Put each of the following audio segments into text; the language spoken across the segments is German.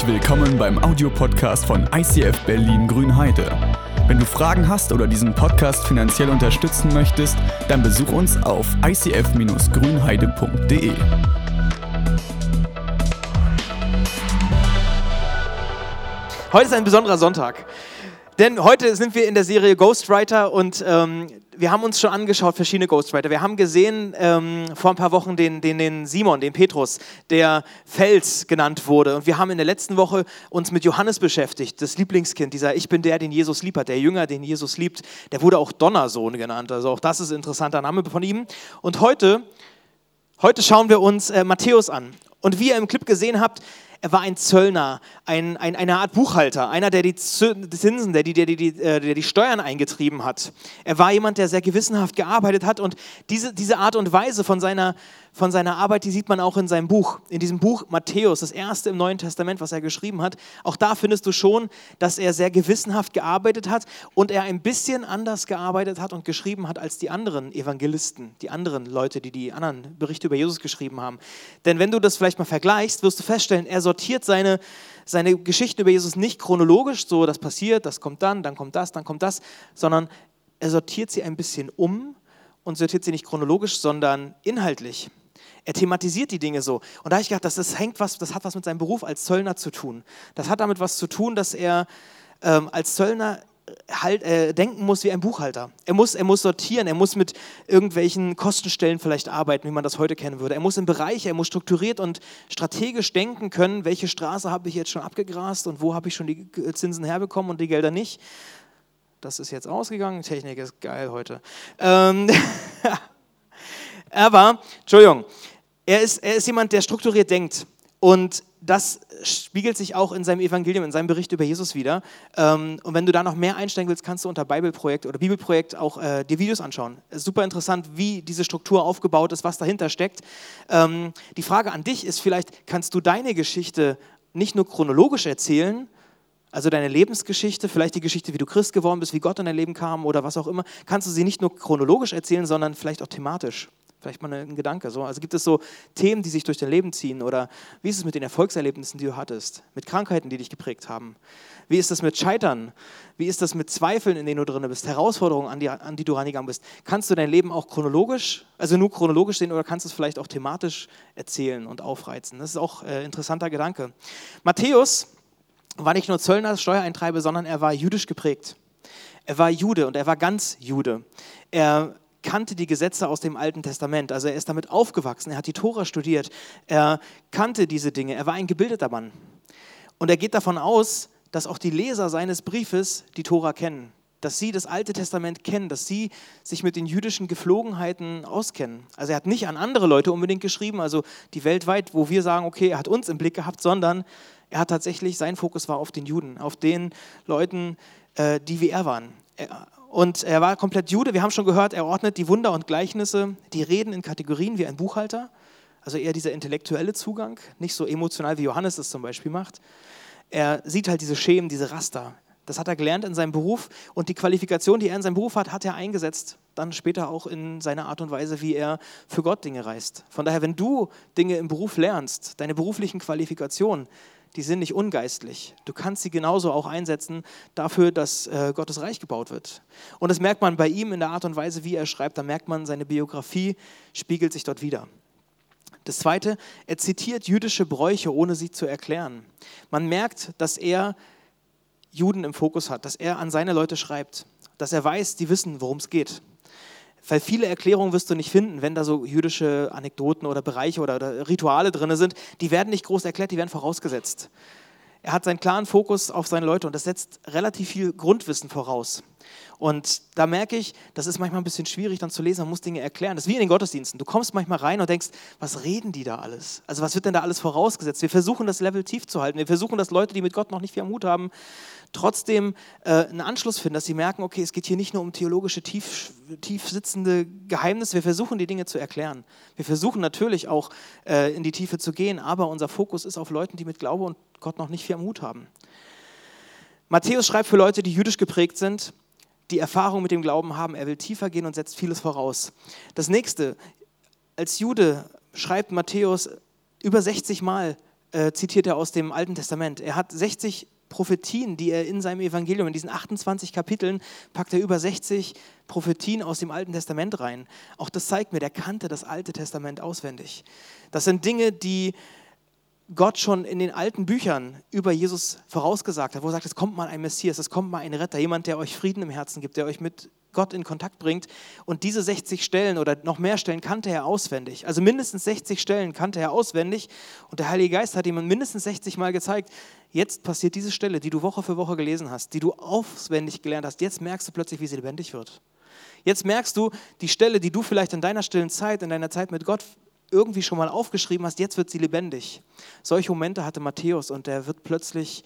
Herzlich willkommen beim Audiopodcast von ICF Berlin Grünheide. Wenn du Fragen hast oder diesen Podcast finanziell unterstützen möchtest, dann besuch uns auf icf-grünheide.de. Heute ist ein besonderer Sonntag. Denn heute sind wir in der Serie Ghostwriter und ähm, wir haben uns schon angeschaut, verschiedene Ghostwriter. Wir haben gesehen ähm, vor ein paar Wochen den, den, den Simon, den Petrus, der Fels genannt wurde. Und wir haben in der letzten Woche uns mit Johannes beschäftigt, das Lieblingskind, dieser Ich bin der, den Jesus liebt hat, der Jünger, den Jesus liebt. Der wurde auch Donnersohn genannt. Also auch das ist ein interessanter Name von ihm. Und heute, heute schauen wir uns äh, Matthäus an. Und wie ihr im Clip gesehen habt, er war ein Zöllner, ein, ein, eine Art Buchhalter, einer, der die Zinsen, der die, der, die, äh, der die Steuern eingetrieben hat. Er war jemand, der sehr gewissenhaft gearbeitet hat und diese, diese Art und Weise von seiner, von seiner Arbeit, die sieht man auch in seinem Buch. In diesem Buch Matthäus, das erste im Neuen Testament, was er geschrieben hat. Auch da findest du schon, dass er sehr gewissenhaft gearbeitet hat und er ein bisschen anders gearbeitet hat und geschrieben hat als die anderen Evangelisten, die anderen Leute, die die anderen Berichte über Jesus geschrieben haben. Denn wenn du das vielleicht mal vergleichst, wirst du feststellen, er sortiert seine, seine Geschichten über Jesus nicht chronologisch, so das passiert, das kommt dann, dann kommt das, dann kommt das, sondern er sortiert sie ein bisschen um und sortiert sie nicht chronologisch, sondern inhaltlich. Er thematisiert die Dinge so. Und da habe ich gedacht, das, das, hängt was, das hat was mit seinem Beruf als Zöllner zu tun. Das hat damit was zu tun, dass er ähm, als Zöllner halt, äh, denken muss wie ein Buchhalter. Er muss, er muss sortieren, er muss mit irgendwelchen Kostenstellen vielleicht arbeiten, wie man das heute kennen würde. Er muss in Bereiche, er muss strukturiert und strategisch denken können, welche Straße habe ich jetzt schon abgegrast und wo habe ich schon die Zinsen herbekommen und die Gelder nicht. Das ist jetzt ausgegangen, Technik ist geil heute. Ähm Aber, Entschuldigung, er ist, er ist jemand, der strukturiert denkt. Und das spiegelt sich auch in seinem Evangelium, in seinem Bericht über Jesus wieder. Ähm, und wenn du da noch mehr einsteigen willst, kannst du unter Bibelprojekt oder Bibelprojekt auch äh, die Videos anschauen. Super interessant, wie diese Struktur aufgebaut ist, was dahinter steckt. Ähm, die Frage an dich ist vielleicht, kannst du deine Geschichte nicht nur chronologisch erzählen, also deine Lebensgeschichte, vielleicht die Geschichte, wie du Christ geworden bist, wie Gott in dein Leben kam oder was auch immer, kannst du sie nicht nur chronologisch erzählen, sondern vielleicht auch thematisch. Vielleicht mal ein Gedanke. So. Also gibt es so Themen, die sich durch dein Leben ziehen? Oder wie ist es mit den Erfolgserlebnissen, die du hattest? Mit Krankheiten, die dich geprägt haben? Wie ist das mit Scheitern? Wie ist das mit Zweifeln, in denen du drin bist? Herausforderungen, an die, an die du rangegangen bist? Kannst du dein Leben auch chronologisch, also nur chronologisch sehen oder kannst du es vielleicht auch thematisch erzählen und aufreizen? Das ist auch ein äh, interessanter Gedanke. Matthäus war nicht nur Zöllner, Steuereintreiber, sondern er war jüdisch geprägt. Er war Jude und er war ganz Jude. Er kannte die Gesetze aus dem Alten Testament. Also er ist damit aufgewachsen, er hat die Tora studiert, er kannte diese Dinge, er war ein gebildeter Mann. Und er geht davon aus, dass auch die Leser seines Briefes die Tora kennen, dass sie das Alte Testament kennen, dass sie sich mit den jüdischen Geflogenheiten auskennen. Also er hat nicht an andere Leute unbedingt geschrieben, also die weltweit, wo wir sagen, okay, er hat uns im Blick gehabt, sondern er hat tatsächlich, sein Fokus war auf den Juden, auf den Leuten, äh, die wie er waren. Und er war komplett Jude. Wir haben schon gehört, er ordnet die Wunder und Gleichnisse, die Reden in Kategorien wie ein Buchhalter. Also eher dieser intellektuelle Zugang, nicht so emotional wie Johannes es zum Beispiel macht. Er sieht halt diese Schemen, diese Raster. Das hat er gelernt in seinem Beruf und die Qualifikation, die er in seinem Beruf hat, hat er eingesetzt, dann später auch in seiner Art und Weise, wie er für Gott Dinge reißt. Von daher, wenn du Dinge im Beruf lernst, deine beruflichen Qualifikationen, die sind nicht ungeistlich. Du kannst sie genauso auch einsetzen dafür, dass äh, Gottes Reich gebaut wird. Und das merkt man bei ihm in der Art und Weise, wie er schreibt. Da merkt man, seine Biografie spiegelt sich dort wieder. Das Zweite, er zitiert jüdische Bräuche, ohne sie zu erklären. Man merkt, dass er Juden im Fokus hat, dass er an seine Leute schreibt, dass er weiß, die wissen, worum es geht. Weil viele Erklärungen wirst du nicht finden, wenn da so jüdische Anekdoten oder Bereiche oder, oder Rituale drin sind. Die werden nicht groß erklärt, die werden vorausgesetzt. Er hat seinen klaren Fokus auf seine Leute und das setzt relativ viel Grundwissen voraus. Und da merke ich, das ist manchmal ein bisschen schwierig dann zu lesen, man muss Dinge erklären. Das ist wie in den Gottesdiensten. Du kommst manchmal rein und denkst, was reden die da alles? Also was wird denn da alles vorausgesetzt? Wir versuchen das Level tief zu halten. Wir versuchen, dass Leute, die mit Gott noch nicht viel am Hut haben, trotzdem äh, einen Anschluss finden, dass sie merken, okay, es geht hier nicht nur um theologische, tief, tief sitzende Geheimnisse. Wir versuchen, die Dinge zu erklären. Wir versuchen natürlich auch äh, in die Tiefe zu gehen, aber unser Fokus ist auf Leuten, die mit Glaube und Gott noch nicht viel am Hut haben. Matthäus schreibt für Leute, die jüdisch geprägt sind, die Erfahrung mit dem Glauben haben. Er will tiefer gehen und setzt vieles voraus. Das nächste, als Jude schreibt Matthäus über 60 Mal äh, zitiert er aus dem Alten Testament. Er hat 60 Prophetien, die er in seinem Evangelium, in diesen 28 Kapiteln, packt er über 60 Prophetien aus dem Alten Testament rein. Auch das zeigt mir, der kannte das Alte Testament auswendig. Das sind Dinge, die Gott schon in den alten Büchern über Jesus vorausgesagt hat, wo er sagt, es kommt mal ein Messias, es kommt mal ein Retter, jemand, der euch Frieden im Herzen gibt, der euch mit Gott in Kontakt bringt. Und diese 60 Stellen oder noch mehr Stellen kannte er auswendig. Also mindestens 60 Stellen kannte er auswendig. Und der Heilige Geist hat ihm mindestens 60 Mal gezeigt, jetzt passiert diese Stelle, die du Woche für Woche gelesen hast, die du auswendig gelernt hast. Jetzt merkst du plötzlich, wie sie lebendig wird. Jetzt merkst du, die Stelle, die du vielleicht in deiner stillen Zeit, in deiner Zeit mit Gott irgendwie schon mal aufgeschrieben hast, jetzt wird sie lebendig. Solche Momente hatte Matthäus und er wird plötzlich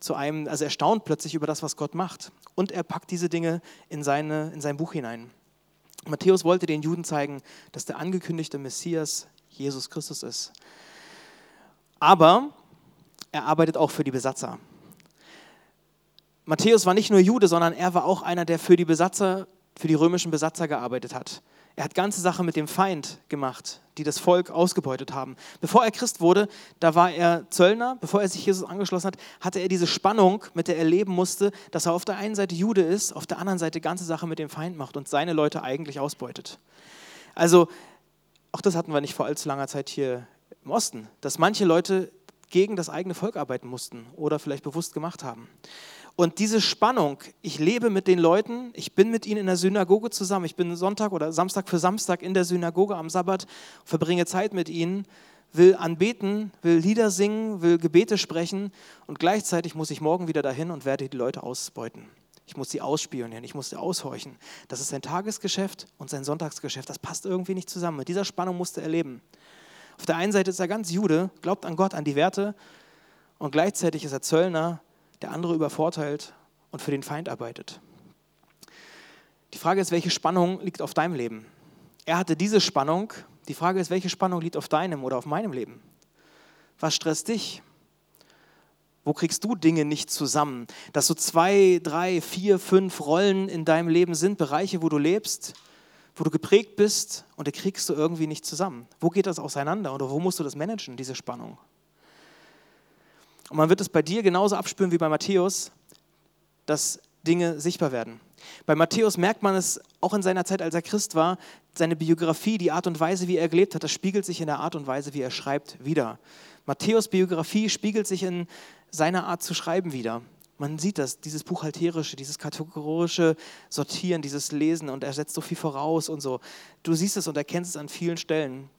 zu einem, also er staunt plötzlich über das, was Gott macht. Und er packt diese Dinge in, seine, in sein Buch hinein. Matthäus wollte den Juden zeigen, dass der angekündigte Messias Jesus Christus ist. Aber er arbeitet auch für die Besatzer. Matthäus war nicht nur Jude, sondern er war auch einer, der für die Besatzer, für die römischen Besatzer gearbeitet hat. Er hat ganze Sache mit dem Feind gemacht, die das Volk ausgebeutet haben. Bevor er Christ wurde, da war er Zöllner. Bevor er sich Jesus angeschlossen hat, hatte er diese Spannung, mit der er leben musste, dass er auf der einen Seite Jude ist, auf der anderen Seite ganze Sache mit dem Feind macht und seine Leute eigentlich ausbeutet. Also, auch das hatten wir nicht vor allzu langer Zeit hier im Osten, dass manche Leute gegen das eigene Volk arbeiten mussten oder vielleicht bewusst gemacht haben. Und diese Spannung, ich lebe mit den Leuten, ich bin mit ihnen in der Synagoge zusammen, ich bin Sonntag oder Samstag für Samstag in der Synagoge am Sabbat, verbringe Zeit mit ihnen, will anbeten, will Lieder singen, will Gebete sprechen und gleichzeitig muss ich morgen wieder dahin und werde die Leute ausbeuten. Ich muss sie ausspionieren, ich muss sie aushorchen. Das ist sein Tagesgeschäft und sein Sonntagsgeschäft. Das passt irgendwie nicht zusammen. Mit dieser Spannung musste er leben. Auf der einen Seite ist er ganz Jude, glaubt an Gott, an die Werte und gleichzeitig ist er Zöllner, der andere übervorteilt und für den Feind arbeitet. Die Frage ist, welche Spannung liegt auf deinem Leben? Er hatte diese Spannung. Die Frage ist, welche Spannung liegt auf deinem oder auf meinem Leben? Was stresst dich? Wo kriegst du Dinge nicht zusammen? Dass so zwei, drei, vier, fünf Rollen in deinem Leben sind, Bereiche, wo du lebst, wo du geprägt bist und die kriegst du irgendwie nicht zusammen. Wo geht das auseinander oder wo musst du das managen, diese Spannung? Und man wird es bei dir genauso abspüren wie bei Matthäus, dass Dinge sichtbar werden. Bei Matthäus merkt man es auch in seiner Zeit, als er Christ war, seine Biografie, die Art und Weise, wie er gelebt hat, das spiegelt sich in der Art und Weise, wie er schreibt, wieder. Matthäus Biografie spiegelt sich in seiner Art zu schreiben wieder. Man sieht das, dieses buchhalterische, dieses kategorische Sortieren, dieses Lesen und er setzt so viel voraus und so. Du siehst es und erkennst es an vielen Stellen.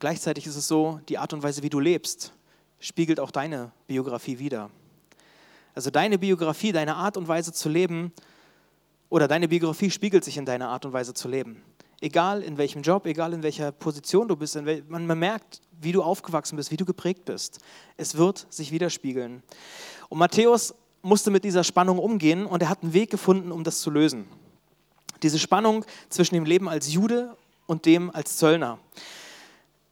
Gleichzeitig ist es so, die Art und Weise, wie du lebst, spiegelt auch deine Biografie wider. Also deine Biografie, deine Art und Weise zu leben, oder deine Biografie spiegelt sich in deiner Art und Weise zu leben. Egal in welchem Job, egal in welcher Position du bist, man, merkt, wie du aufgewachsen bist, wie du geprägt bist. Es wird sich widerspiegeln. Und Matthäus musste mit dieser Spannung umgehen und er hat einen Weg gefunden, um das zu lösen. Diese Spannung zwischen dem Leben als Jude und dem als Zöllner.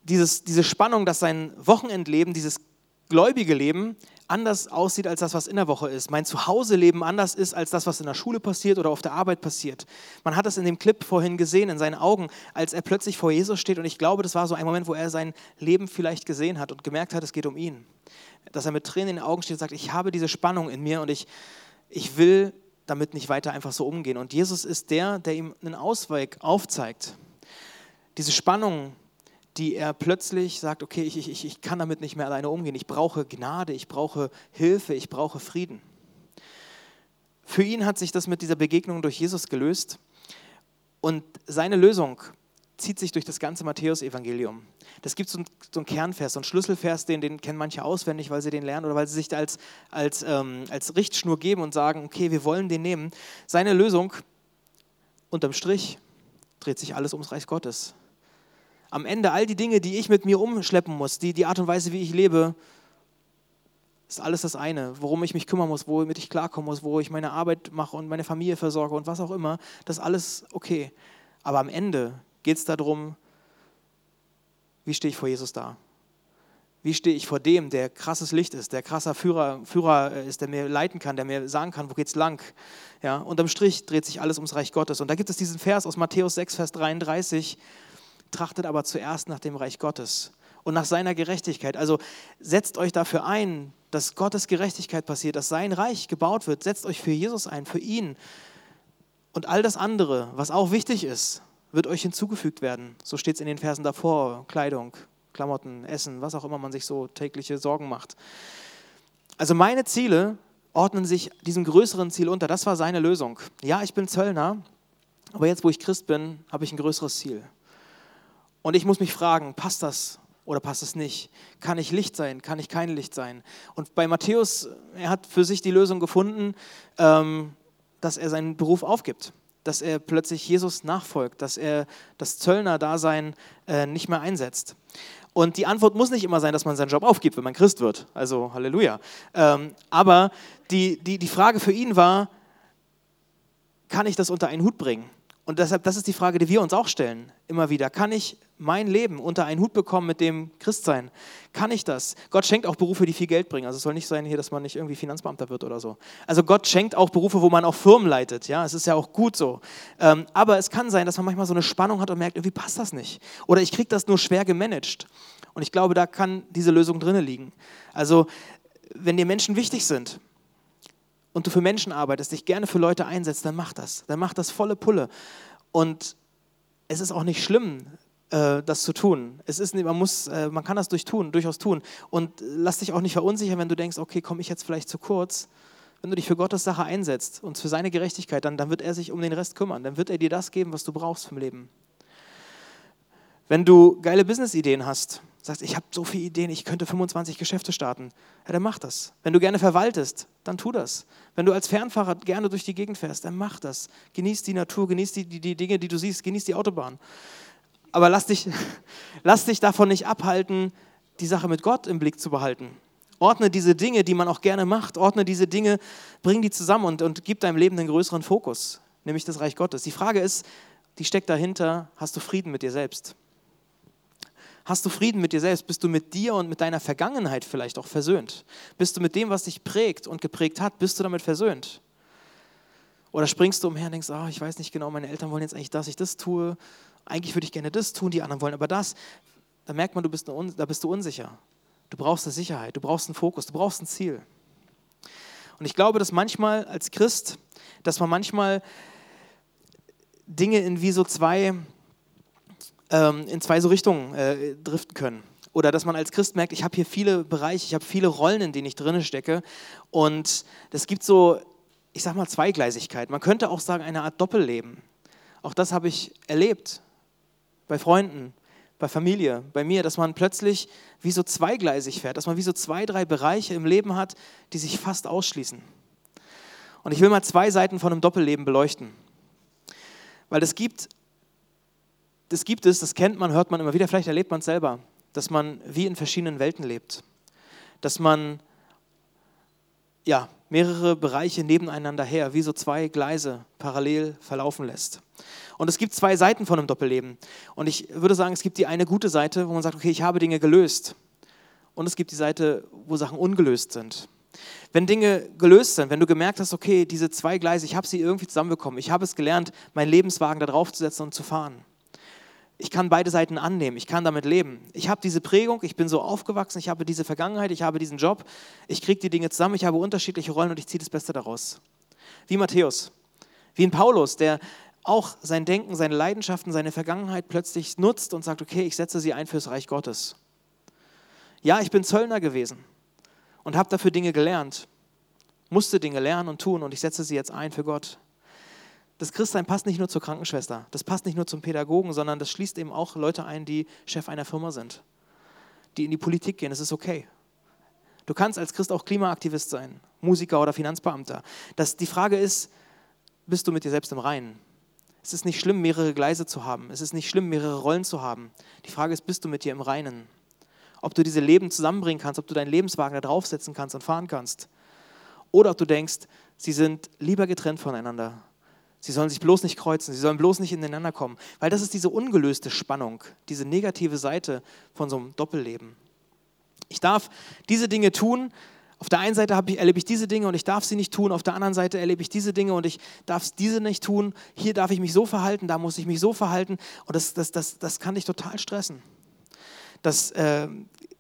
Dieses, diese Spannung, dass sein Wochenendleben, dieses gläubige Leben anders aussieht als das, was in der Woche ist. Mein Zuhause-Leben anders ist als das, was in der Schule passiert oder auf der Arbeit passiert. Man hat das in dem Clip vorhin gesehen, in seinen Augen, als er plötzlich vor Jesus steht. Und ich glaube, das war so ein Moment, wo er sein Leben vielleicht gesehen hat und gemerkt hat, es geht um ihn. Dass er mit Tränen in den Augen steht und sagt, ich habe diese Spannung in mir und ich, ich will damit nicht weiter einfach so umgehen. Und Jesus ist der, der ihm einen Ausweg aufzeigt. Diese Spannung, die er plötzlich sagt, okay, ich, ich, ich kann damit nicht mehr alleine umgehen. Ich brauche Gnade, ich brauche Hilfe, ich brauche Frieden. Für ihn hat sich das mit dieser Begegnung durch Jesus gelöst und seine Lösung zieht sich durch das ganze Matthäus-Evangelium. Das gibt so, so einen Kernvers, so einen Schlüsselvers, den, den kennen manche auswendig, weil sie den lernen oder weil sie sich als, als, ähm, als Richtschnur geben und sagen, okay, wir wollen den nehmen. Seine Lösung, unterm Strich, dreht sich alles ums Reich Gottes am Ende all die Dinge, die ich mit mir umschleppen muss, die, die Art und Weise, wie ich lebe, ist alles das eine, worum ich mich kümmern muss, womit ich klarkommen muss, wo ich meine Arbeit mache und meine Familie versorge und was auch immer, das ist alles okay. Aber am Ende geht es darum, wie stehe ich vor Jesus da? Wie stehe ich vor dem, der krasses Licht ist, der krasser Führer, Führer ist, der mir leiten kann, der mir sagen kann, wo geht's lang? Ja, unterm Strich dreht sich alles ums Reich Gottes. Und da gibt es diesen Vers aus Matthäus 6, Vers 33, trachtet aber zuerst nach dem Reich Gottes und nach seiner Gerechtigkeit. Also setzt euch dafür ein, dass Gottes Gerechtigkeit passiert, dass sein Reich gebaut wird. Setzt euch für Jesus ein, für ihn. Und all das andere, was auch wichtig ist, wird euch hinzugefügt werden. So steht es in den Versen davor. Kleidung, Klamotten, Essen, was auch immer man sich so tägliche Sorgen macht. Also meine Ziele ordnen sich diesem größeren Ziel unter. Das war seine Lösung. Ja, ich bin Zöllner, aber jetzt, wo ich Christ bin, habe ich ein größeres Ziel. Und ich muss mich fragen, passt das oder passt es nicht? Kann ich Licht sein? Kann ich kein Licht sein? Und bei Matthäus, er hat für sich die Lösung gefunden, ähm, dass er seinen Beruf aufgibt, dass er plötzlich Jesus nachfolgt, dass er das Zöllner-Dasein äh, nicht mehr einsetzt. Und die Antwort muss nicht immer sein, dass man seinen Job aufgibt, wenn man Christ wird. Also Halleluja. Ähm, aber die, die, die Frage für ihn war, kann ich das unter einen Hut bringen? Und deshalb, das ist die Frage, die wir uns auch stellen, immer wieder. Kann ich mein Leben unter einen Hut bekommen mit dem Christsein? Kann ich das? Gott schenkt auch Berufe, die viel Geld bringen. Also es soll nicht sein hier, dass man nicht irgendwie Finanzbeamter wird oder so. Also Gott schenkt auch Berufe, wo man auch Firmen leitet. Ja, es ist ja auch gut so. Ähm, aber es kann sein, dass man manchmal so eine Spannung hat und merkt, irgendwie passt das nicht. Oder ich kriege das nur schwer gemanagt. Und ich glaube, da kann diese Lösung drinne liegen. Also wenn dir Menschen wichtig sind, und du für Menschen arbeitest, dich gerne für Leute einsetzt, dann mach das. Dann mach das volle Pulle. Und es ist auch nicht schlimm, äh, das zu tun. Es ist, man, muss, äh, man kann das durch tun, durchaus tun. Und lass dich auch nicht verunsichern, wenn du denkst, okay, komme ich jetzt vielleicht zu kurz. Wenn du dich für Gottes Sache einsetzt und für seine Gerechtigkeit, dann, dann wird er sich um den Rest kümmern. Dann wird er dir das geben, was du brauchst vom Leben. Wenn du geile Business-Ideen hast, sagst, ich habe so viele Ideen, ich könnte 25 Geschäfte starten, ja, dann mach das. Wenn du gerne verwaltest, dann tu das. Wenn du als Fernfahrer gerne durch die Gegend fährst, dann mach das. Genieß die Natur, genieß die, die, die Dinge, die du siehst, genieß die Autobahn. Aber lass dich, lass dich davon nicht abhalten, die Sache mit Gott im Blick zu behalten. Ordne diese Dinge, die man auch gerne macht, ordne diese Dinge, bring die zusammen und, und gib deinem Leben einen größeren Fokus, nämlich das Reich Gottes. Die Frage ist, die steckt dahinter, hast du Frieden mit dir selbst? Hast du Frieden mit dir selbst? Bist du mit dir und mit deiner Vergangenheit vielleicht auch versöhnt? Bist du mit dem, was dich prägt und geprägt hat, bist du damit versöhnt? Oder springst du umher und denkst, oh, ich weiß nicht genau, meine Eltern wollen jetzt eigentlich, dass ich das tue. Eigentlich würde ich gerne das tun, die anderen wollen aber das. Da merkt man, du bist, da bist du unsicher. Du brauchst eine Sicherheit, du brauchst einen Fokus, du brauchst ein Ziel. Und ich glaube, dass manchmal als Christ, dass man manchmal Dinge in wie so zwei ähm, in zwei so Richtungen äh, driften können. Oder dass man als Christ merkt, ich habe hier viele Bereiche, ich habe viele Rollen, in denen ich drinne stecke. Und es gibt so, ich sag mal, Zweigleisigkeit. Man könnte auch sagen, eine Art Doppelleben. Auch das habe ich erlebt bei Freunden, bei Familie, bei mir, dass man plötzlich wie so zweigleisig fährt, dass man wie so zwei, drei Bereiche im Leben hat, die sich fast ausschließen. Und ich will mal zwei Seiten von einem Doppelleben beleuchten. Weil es gibt das gibt es, das kennt man, hört man immer wieder, vielleicht erlebt man es selber, dass man wie in verschiedenen Welten lebt. Dass man ja, mehrere Bereiche nebeneinander her, wie so zwei Gleise parallel verlaufen lässt. Und es gibt zwei Seiten von einem Doppelleben. Und ich würde sagen, es gibt die eine gute Seite, wo man sagt, okay, ich habe Dinge gelöst. Und es gibt die Seite, wo Sachen ungelöst sind. Wenn Dinge gelöst sind, wenn du gemerkt hast, okay, diese zwei Gleise, ich habe sie irgendwie zusammenbekommen, ich habe es gelernt, meinen Lebenswagen da drauf zu setzen und zu fahren ich kann beide Seiten annehmen, ich kann damit leben. Ich habe diese Prägung, ich bin so aufgewachsen, ich habe diese Vergangenheit, ich habe diesen Job, ich kriege die Dinge zusammen, ich habe unterschiedliche Rollen und ich ziehe das Beste daraus. Wie Matthäus, wie ein Paulus, der auch sein Denken, seine Leidenschaften, seine Vergangenheit plötzlich nutzt und sagt, okay, ich setze sie ein fürs Reich Gottes. Ja, ich bin Zöllner gewesen und habe dafür Dinge gelernt, musste Dinge lernen und tun und ich setze sie jetzt ein für Gott das Christsein passt nicht nur zur Krankenschwester, das passt nicht nur zum Pädagogen, sondern das schließt eben auch Leute ein, die Chef einer Firma sind, die in die Politik gehen. Das ist okay. Du kannst als Christ auch Klimaaktivist sein, Musiker oder Finanzbeamter. Das, die Frage ist, bist du mit dir selbst im Reinen? Es ist nicht schlimm, mehrere Gleise zu haben. Es ist nicht schlimm, mehrere Rollen zu haben. Die Frage ist, bist du mit dir im Reinen? Ob du diese Leben zusammenbringen kannst, ob du deinen Lebenswagen da draufsetzen kannst und fahren kannst. Oder ob du denkst, sie sind lieber getrennt voneinander. Sie sollen sich bloß nicht kreuzen, sie sollen bloß nicht ineinander kommen, weil das ist diese ungelöste Spannung, diese negative Seite von so einem Doppelleben. Ich darf diese Dinge tun, auf der einen Seite ich, erlebe ich diese Dinge und ich darf sie nicht tun, auf der anderen Seite erlebe ich diese Dinge und ich darf diese nicht tun. Hier darf ich mich so verhalten, da muss ich mich so verhalten und das, das, das, das kann dich total stressen. dass äh,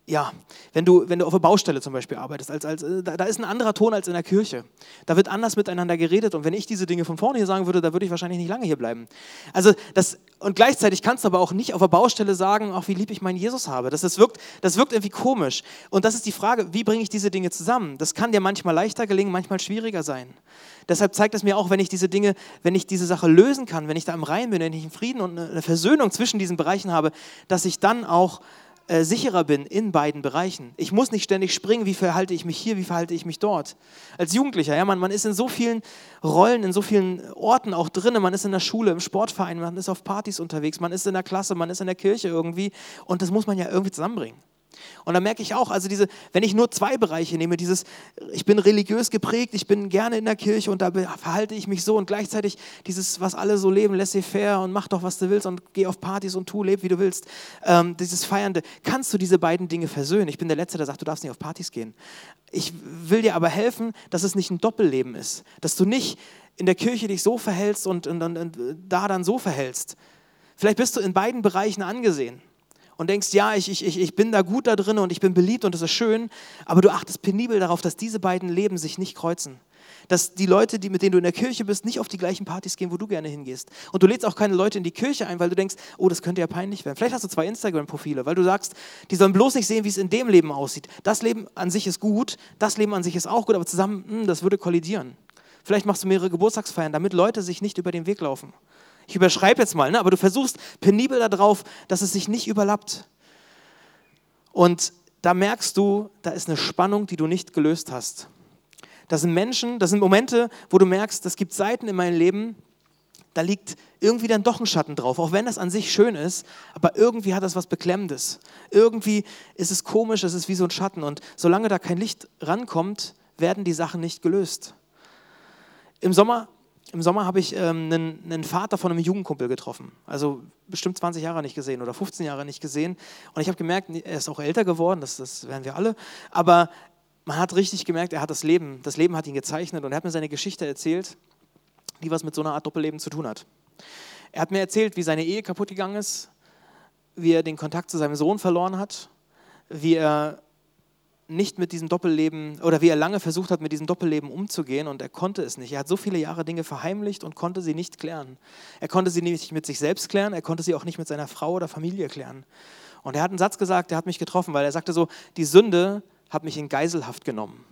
ja, wenn du, wenn du auf der Baustelle zum Beispiel arbeitest, als, als, äh, da, da, ist ein anderer Ton als in der Kirche. Da wird anders miteinander geredet und wenn ich diese Dinge von vorne hier sagen würde, da würde ich wahrscheinlich nicht lange hier bleiben. Also das, und gleichzeitig kannst du aber auch nicht auf der Baustelle sagen, ach, wie lieb ich meinen Jesus habe. Das, das, wirkt, das wirkt irgendwie komisch. Und das ist die Frage, wie bringe ich diese Dinge zusammen? Das kann dir manchmal leichter gelingen, manchmal schwieriger sein. Deshalb zeigt es mir auch, wenn ich diese Dinge, wenn ich diese Sache lösen kann, wenn ich da im Rein bin, wenn ich einen Frieden und eine Versöhnung zwischen diesen Bereichen habe, dass ich dann auch äh, sicherer bin in beiden Bereichen. Ich muss nicht ständig springen, wie verhalte ich mich hier, wie verhalte ich mich dort. Als Jugendlicher, ja, man, man ist in so vielen Rollen, in so vielen Orten auch drin. Man ist in der Schule, im Sportverein, man ist auf Partys unterwegs, man ist in der Klasse, man ist in der Kirche irgendwie. Und das muss man ja irgendwie zusammenbringen. Und da merke ich auch, also diese, wenn ich nur zwei Bereiche nehme, dieses, ich bin religiös geprägt, ich bin gerne in der Kirche und da verhalte ich mich so und gleichzeitig dieses, was alle so leben, laissez-faire und mach doch, was du willst und geh auf Partys und tu, leb, wie du willst, ähm, dieses Feiernde, kannst du diese beiden Dinge versöhnen? Ich bin der Letzte, der sagt, du darfst nicht auf Partys gehen. Ich will dir aber helfen, dass es nicht ein Doppelleben ist, dass du nicht in der Kirche dich so verhältst und, und, und, und da dann so verhältst. Vielleicht bist du in beiden Bereichen angesehen und denkst, ja, ich, ich, ich bin da gut da drin und ich bin beliebt und das ist schön, aber du achtest penibel darauf, dass diese beiden Leben sich nicht kreuzen. Dass die Leute, die, mit denen du in der Kirche bist, nicht auf die gleichen Partys gehen, wo du gerne hingehst. Und du lädst auch keine Leute in die Kirche ein, weil du denkst, oh, das könnte ja peinlich werden. Vielleicht hast du zwei Instagram-Profile, weil du sagst, die sollen bloß nicht sehen, wie es in dem Leben aussieht. Das Leben an sich ist gut, das Leben an sich ist auch gut, aber zusammen, mh, hm, das würde kollidieren. Vielleicht machst du mehrere Geburtstagsfeiern, damit Leute sich nicht über den Weg laufen. Ich überschreibe jetzt mal, ne? aber du versuchst penibel darauf, dass es sich nicht überlappt. Und da merkst du, da ist eine Spannung, die du nicht gelöst hast. Das sind Menschen, das sind Momente, wo du merkst, es gibt Seiten in meinem Leben, da liegt irgendwie dann doch ein Schatten drauf, auch wenn das an sich schön ist, aber irgendwie hat das was Beklemmendes. Irgendwie ist es komisch, es ist wie so ein Schatten und solange da kein Licht rankommt, werden die Sachen nicht gelöst. Im Sommer im Sommer habe ich ähm, einen, einen, Vater von einem Jugendkumpel getroffen. Also bestimmt 20 Jahre nicht gesehen oder 15 Jahre nicht gesehen. Und ich habe gemerkt, er ist auch älter geworden, das, das werden wir alle. Aber man hat richtig gemerkt, er hat das Leben, das Leben hat ihn gezeichnet und er hat mir seine Geschichte erzählt, die was mit so einer Art Doppelleben zu tun hat. Er hat mir erzählt, wie seine Ehe kaputt gegangen ist, wie er den Kontakt zu seinem Sohn verloren hat, wie er nicht mit diesem Doppelleben oder wie er lange versucht hat, mit diesem Doppelleben umzugehen und er konnte es nicht. Er hat so viele Jahre Dinge verheimlicht und konnte sie nicht klären. Er konnte sie nicht mit sich selbst klären, er konnte sie auch nicht mit seiner Frau oder Familie klären. Und er hat einen Satz gesagt, der hat mich getroffen, weil er sagte so, die Sünde hat mich in Geiselhaft genommen.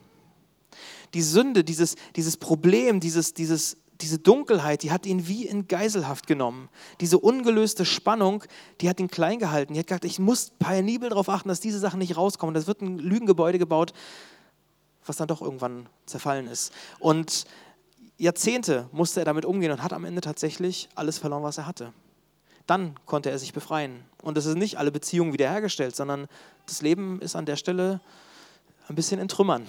Die Sünde, dieses, dieses Problem, dieses, dieses diese Dunkelheit, die hat ihn wie in Geiselhaft genommen. Diese ungelöste Spannung, die hat ihn klein gehalten. Die hat gesagt, ich muss penibel darauf achten, dass diese Sachen nicht rauskommen. Das wird ein Lügengebäude gebaut, was dann doch irgendwann zerfallen ist. Und Jahrzehnte musste er damit umgehen und hat am Ende tatsächlich alles verloren, was er hatte. Dann konnte er sich befreien. Und es ist nicht alle Beziehungen wiederhergestellt, sondern das Leben ist an der Stelle ein bisschen in Trümmern.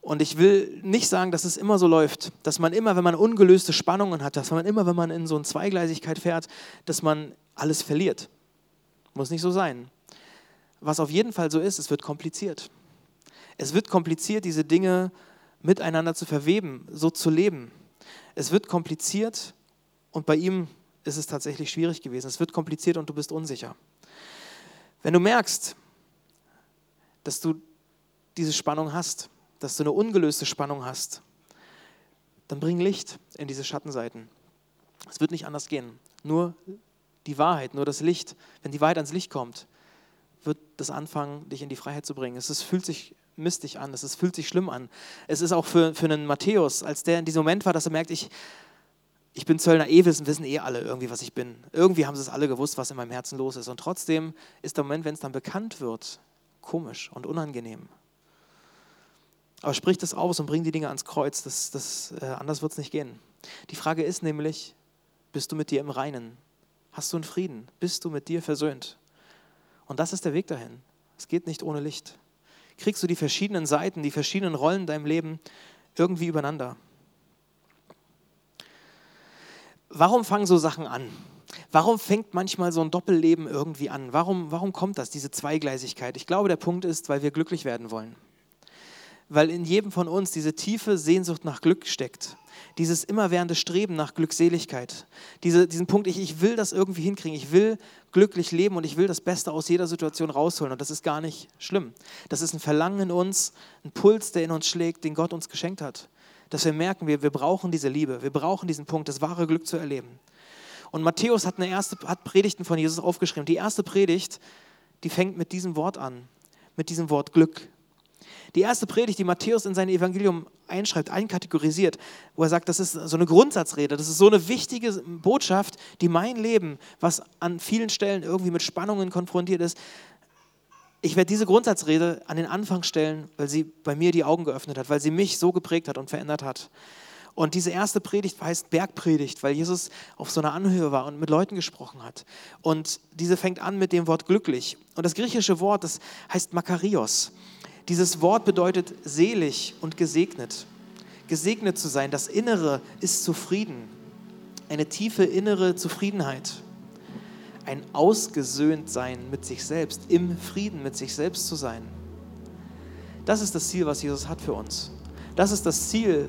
Und ich will nicht sagen, dass es immer so läuft, dass man immer, wenn man ungelöste Spannungen hat, dass man immer, wenn man in so eine Zweigleisigkeit fährt, dass man alles verliert. Muss nicht so sein. Was auf jeden Fall so ist, es wird kompliziert. Es wird kompliziert, diese Dinge miteinander zu verweben, so zu leben. Es wird kompliziert und bei ihm ist es tatsächlich schwierig gewesen. Es wird kompliziert und du bist unsicher. Wenn du merkst, dass du diese Spannung hast, dass du eine ungelöste Spannung hast, dann bring Licht in diese Schattenseiten. Es wird nicht anders gehen. Nur die Wahrheit, nur das Licht, wenn die Wahrheit ans Licht kommt, wird das anfangen, dich in die Freiheit zu bringen. Es ist, fühlt sich mistig an, es ist, fühlt sich schlimm an. Es ist auch für, für einen Matthäus, als der in diesem Moment war, dass er merkt, ich, ich bin Zöllner eh wissen, wissen eh alle irgendwie, was ich bin. Irgendwie haben sie es alle gewusst, was in meinem Herzen los ist. Und trotzdem ist der Moment, wenn es dann bekannt wird, komisch und unangenehm. Aber sprich das aus und bring die Dinge ans Kreuz. Das, das, äh, anders wird es nicht gehen. Die Frage ist nämlich, bist du mit dir im Reinen? Hast du einen Frieden? Bist du mit dir versöhnt? Und das ist der Weg dahin. Es geht nicht ohne Licht. Kriegst du die verschiedenen Seiten, die verschiedenen Rollen in deinem Leben irgendwie übereinander? Warum fangen so Sachen an? Warum fängt manchmal so ein Doppelleben irgendwie an? Warum, warum kommt das, diese Zweigleisigkeit? Ich glaube, der Punkt ist, weil wir glücklich werden wollen weil in jedem von uns diese tiefe Sehnsucht nach Glück steckt. Dieses immerwährende Streben nach Glückseligkeit. Diese, diesen Punkt, ich, ich will das irgendwie hinkriegen. Ich will glücklich leben und ich will das Beste aus jeder Situation rausholen. Und das ist gar nicht schlimm. Das ist ein Verlangen in uns, ein Puls, der in uns schlägt, den Gott uns geschenkt hat. Dass wir merken, wir, wir brauchen diese Liebe. Wir brauchen diesen Punkt, das wahre Glück zu erleben. Und Matthäus hat, eine erste, hat Predigten von Jesus aufgeschrieben. Die erste Predigt, die fängt mit diesem Wort an, mit diesem Wort Glück. Die erste Predigt, die Matthäus in sein Evangelium einschreibt, einkategorisiert, wo er sagt, das ist so eine Grundsatzrede, das ist so eine wichtige Botschaft, die mein Leben, was an vielen Stellen irgendwie mit Spannungen konfrontiert ist, ich werde diese Grundsatzrede an den Anfang stellen, weil sie bei mir die Augen geöffnet hat, weil sie mich so geprägt hat und verändert hat. Und diese erste Predigt heißt Bergpredigt, weil Jesus auf so einer Anhöhe war und mit Leuten gesprochen hat. Und diese fängt an mit dem Wort glücklich. Und das griechische Wort, das heißt Makarios. Dieses Wort bedeutet selig und gesegnet. Gesegnet zu sein, das Innere ist zufrieden. Eine tiefe innere Zufriedenheit. Ein ausgesöhnt sein mit sich selbst, im Frieden mit sich selbst zu sein. Das ist das Ziel, was Jesus hat für uns. Das ist das Ziel,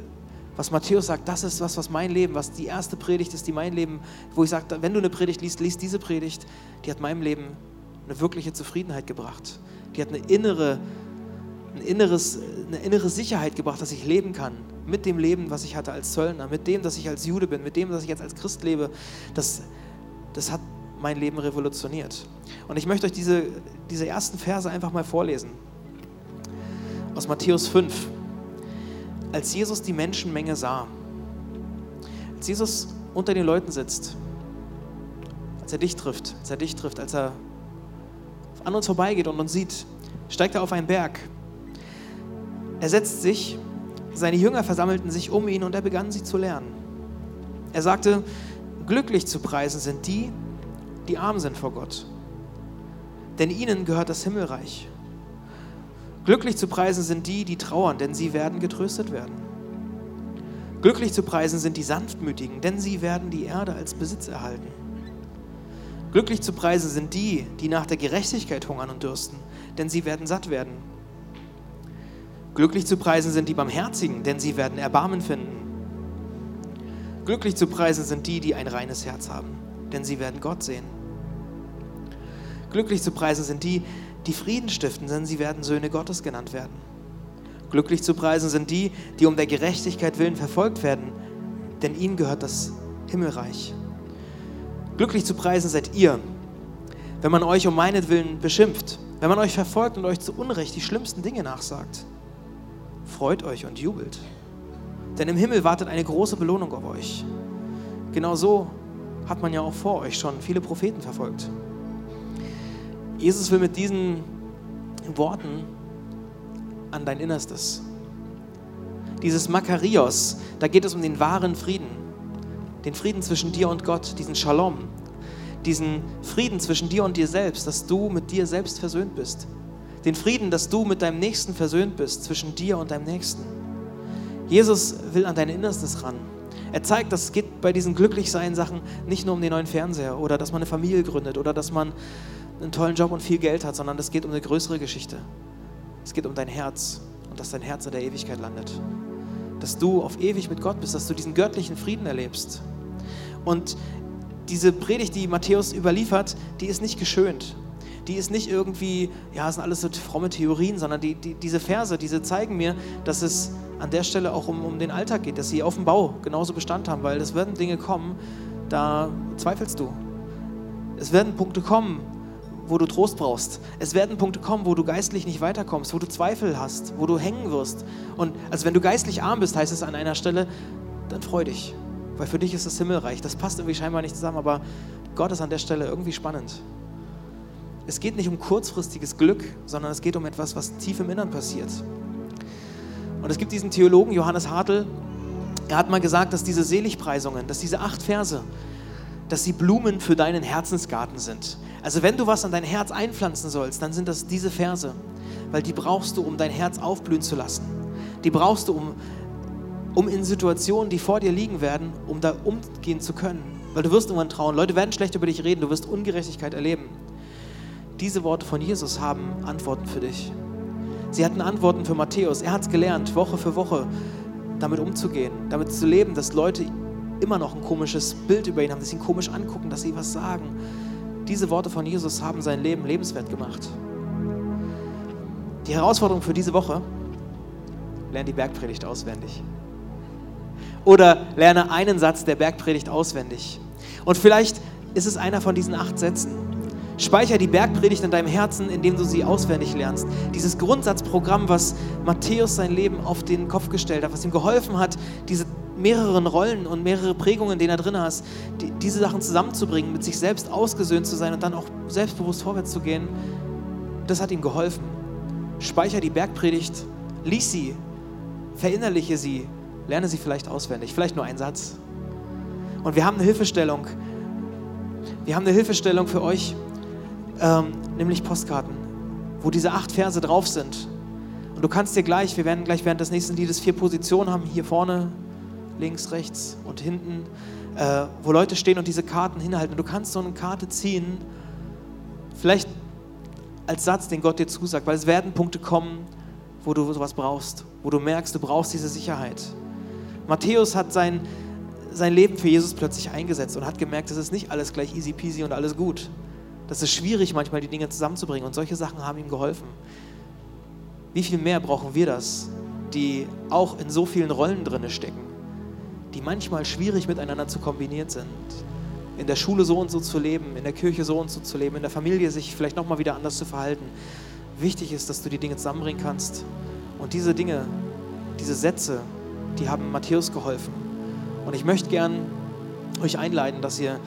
was Matthäus sagt, das ist was, was mein Leben, was die erste Predigt ist, die mein Leben, wo ich sage, wenn du eine Predigt liest, liest diese Predigt, die hat meinem Leben eine wirkliche Zufriedenheit gebracht. Die hat eine innere ein inneres, eine innere Sicherheit gebracht, dass ich leben kann. Mit dem Leben, was ich hatte als Zöllner, mit dem, dass ich als Jude bin, mit dem, dass ich jetzt als Christ lebe. Das, das hat mein Leben revolutioniert. Und ich möchte euch diese, diese ersten Verse einfach mal vorlesen. Aus Matthäus 5. Als Jesus die Menschenmenge sah, als Jesus unter den Leuten sitzt, als er dich trifft, als er dich trifft, als er an uns vorbeigeht und uns sieht, steigt er auf einen Berg er setzt sich, seine Jünger versammelten sich um ihn und er begann sie zu lernen. Er sagte, glücklich zu preisen sind die, die arm sind vor Gott, denn ihnen gehört das Himmelreich. Glücklich zu preisen sind die, die trauern, denn sie werden getröstet werden. Glücklich zu preisen sind die Sanftmütigen, denn sie werden die Erde als Besitz erhalten. Glücklich zu preisen sind die, die nach der Gerechtigkeit hungern und dürsten, denn sie werden satt werden. Glücklich zu preisen sind die Barmherzigen, denn sie werden Erbarmen finden. Glücklich zu preisen sind die, die ein reines Herz haben, denn sie werden Gott sehen. Glücklich zu preisen sind die, die Frieden stiften, denn sie werden Söhne Gottes genannt werden. Glücklich zu preisen sind die, die um der Gerechtigkeit willen verfolgt werden, denn ihnen gehört das Himmelreich. Glücklich zu preisen seid ihr, wenn man euch um meinetwillen beschimpft, wenn man euch verfolgt und euch zu Unrecht die schlimmsten Dinge nachsagt freut euch und jubelt. Denn im Himmel wartet eine große Belohnung auf euch. Genau so hat man ja auch vor euch schon viele Propheten verfolgt. Jesus will mit diesen Worten an dein Innerstes. Dieses Makarios, da geht es um den wahren Frieden. Den Frieden zwischen dir und Gott, diesen Shalom. Diesen Frieden zwischen dir und dir selbst, dass du mit dir selbst versöhnt bist. Den Frieden, dass du mit deinem Nächsten versöhnt bist, zwischen dir und deinem Nächsten. Jesus will an dein Innerstes ran. Er zeigt, dass es geht bei diesen Glücklichsein-Sachen nicht nur um den neuen Fernseher oder dass man eine Familie gründet oder dass man einen tollen Job und viel Geld hat, sondern es geht um eine größere Geschichte. Es geht um dein Herz und dass dein Herz in der Ewigkeit landet. Dass du auf ewig mit Gott bist, dass du diesen göttlichen Frieden erlebst. Und diese Predigt, die Matthäus überliefert, die ist nicht geschönt die ist nicht irgendwie, ja, das sind alles so fromme Theorien, sondern die, die, diese Verse, diese zeigen mir, dass es an der Stelle auch um, um den Alltag geht, dass sie auf dem Bau genauso Bestand haben, weil es werden Dinge kommen, da zweifelst du. Es werden Punkte kommen, wo du Trost brauchst. Es werden Punkte kommen, wo du geistlich nicht weiterkommst, wo du Zweifel hast, wo du hängen wirst. Und also wenn du geistlich arm bist, heißt es an einer Stelle, dann freu dich, weil für dich ist das Himmelreich. Das passt irgendwie scheinbar nicht zusammen, aber Gott ist an der Stelle irgendwie spannend es geht nicht um kurzfristiges Glück, sondern es geht um etwas, was tief im Innern passiert. Und es gibt diesen Theologen Johannes Hartl, er hat mal gesagt, dass diese Seligpreisungen, dass diese acht Verse, dass sie Blumen für deinen Herzensgarten sind. Also wenn du was an dein Herz einpflanzen sollst, dann sind das diese Verse, weil die brauchst du, um dein Herz aufblühen zu lassen. Die brauchst du, um, um in Situationen, die vor dir liegen werden, um da umgehen zu können. Weil du wirst irgendwann trauen. Leute werden schlecht über dich reden, du wirst Ungerechtigkeit erleben. Diese Worte von Jesus haben Antworten für dich. Sie hatten Antworten für Matthäus. Er hat es gelernt, Woche für Woche damit umzugehen, damit zu leben, dass Leute immer noch ein komisches Bild über ihn haben, dass sie ihn komisch angucken, dass sie was sagen. Diese Worte von Jesus haben sein Leben lebenswert gemacht. Die Herausforderung für diese Woche, lerne die Bergpredigt auswendig. Oder lerne einen Satz der Bergpredigt auswendig. Und vielleicht ist es einer von diesen acht Sätzen. Speicher die Bergpredigt in deinem Herzen, indem du sie auswendig lernst. Dieses Grundsatzprogramm, was Matthäus sein Leben auf den Kopf gestellt hat, was ihm geholfen hat, diese mehreren Rollen und mehrere Prägungen, die er drin hast, die, diese Sachen zusammenzubringen, mit sich selbst ausgesöhnt zu sein und dann auch selbstbewusst vorwärts zu gehen, das hat ihm geholfen. Speicher die Bergpredigt, lies sie, verinnerliche sie, lerne sie vielleicht auswendig, vielleicht nur einen Satz. Und wir haben eine Hilfestellung. Wir haben eine Hilfestellung für euch, ähm, nämlich Postkarten, wo diese acht Verse drauf sind. Und du kannst dir gleich, wir werden gleich während des nächsten Liedes vier Positionen haben, hier vorne, links, rechts und hinten, äh, wo Leute stehen und diese Karten hinhalten. Und du kannst so eine Karte ziehen, vielleicht als Satz, den Gott dir zusagt, weil es werden Punkte kommen, wo du sowas brauchst, wo du merkst, du brauchst diese Sicherheit. Matthäus hat sein, sein Leben für Jesus plötzlich eingesetzt und hat gemerkt, es ist nicht alles gleich easy peasy und alles gut. Das ist schwierig, manchmal die Dinge zusammenzubringen und solche Sachen haben ihm geholfen. Wie viel mehr brauchen wir das, die auch in so vielen Rollen drin stecken, die manchmal schwierig miteinander zu kombinieren sind? In der Schule so und so zu leben, in der Kirche so und so zu leben, in der Familie sich vielleicht nochmal wieder anders zu verhalten. Wichtig ist, dass du die Dinge zusammenbringen kannst. Und diese Dinge, diese Sätze, die haben Matthäus geholfen. Und ich möchte gern euch einleiten, dass ihr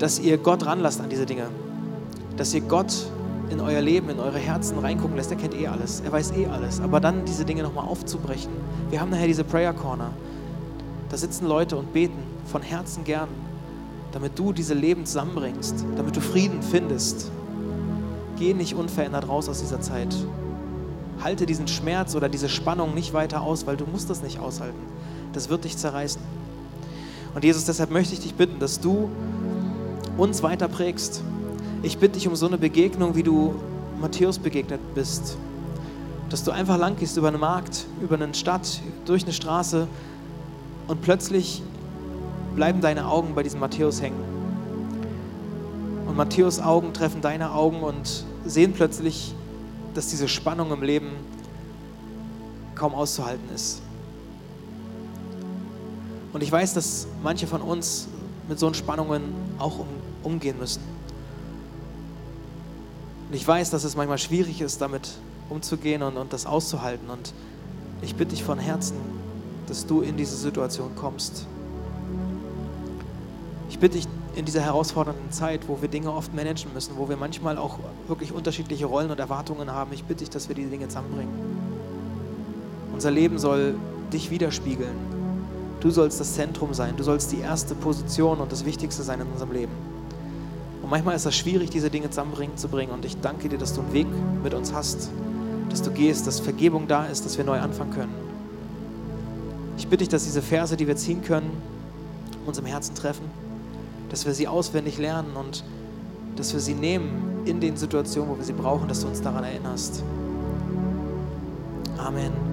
dass ihr Gott ranlasst an diese Dinge. Dass ihr Gott in euer Leben, in eure Herzen reingucken lässt. Er kennt eh alles, er weiß eh alles. Aber dann diese Dinge nochmal aufzubrechen. Wir haben nachher diese Prayer Corner. Da sitzen Leute und beten von Herzen gern, damit du diese Leben zusammenbringst, damit du Frieden findest. Geh nicht unverändert raus aus dieser Zeit. Halte diesen Schmerz oder diese Spannung nicht weiter aus, weil du musst das nicht aushalten. Das wird dich zerreißen. Und Jesus, deshalb möchte ich dich bitten, dass du uns weiter prägst. Ich bitte dich um so eine Begegnung, wie du Matthäus begegnet bist. Dass du einfach lang gehst über einen Markt, über eine Stadt, durch eine Straße und plötzlich bleiben deine Augen bei diesem Matthäus hängen. Und Matthäus Augen treffen deine Augen und sehen plötzlich, dass diese Spannung im Leben kaum auszuhalten ist. Und ich weiß, dass manche von uns mit so Spannungen auch um, umgehen müssen. Und ich weiß, dass es manchmal schwierig ist, damit umzugehen und, und das auszuhalten. Und ich bitte dich von Herzen, dass du in diese Situation kommst. Ich bitte dich in dieser herausfordernden Zeit, wo wir Dinge oft managen müssen, wo wir manchmal auch wirklich unterschiedliche Rollen und Erwartungen haben, ich bitte dich, dass wir diese Dinge zusammenbringen. Unser Leben soll dich widerspiegeln. Du sollst das Zentrum sein, du sollst die erste Position und das Wichtigste sein in unserem Leben. Und manchmal ist es schwierig, diese Dinge zusammenzubringen. Und ich danke dir, dass du einen Weg mit uns hast, dass du gehst, dass Vergebung da ist, dass wir neu anfangen können. Ich bitte dich, dass diese Verse, die wir ziehen können, uns im Herzen treffen, dass wir sie auswendig lernen und dass wir sie nehmen in den Situationen, wo wir sie brauchen, dass du uns daran erinnerst. Amen.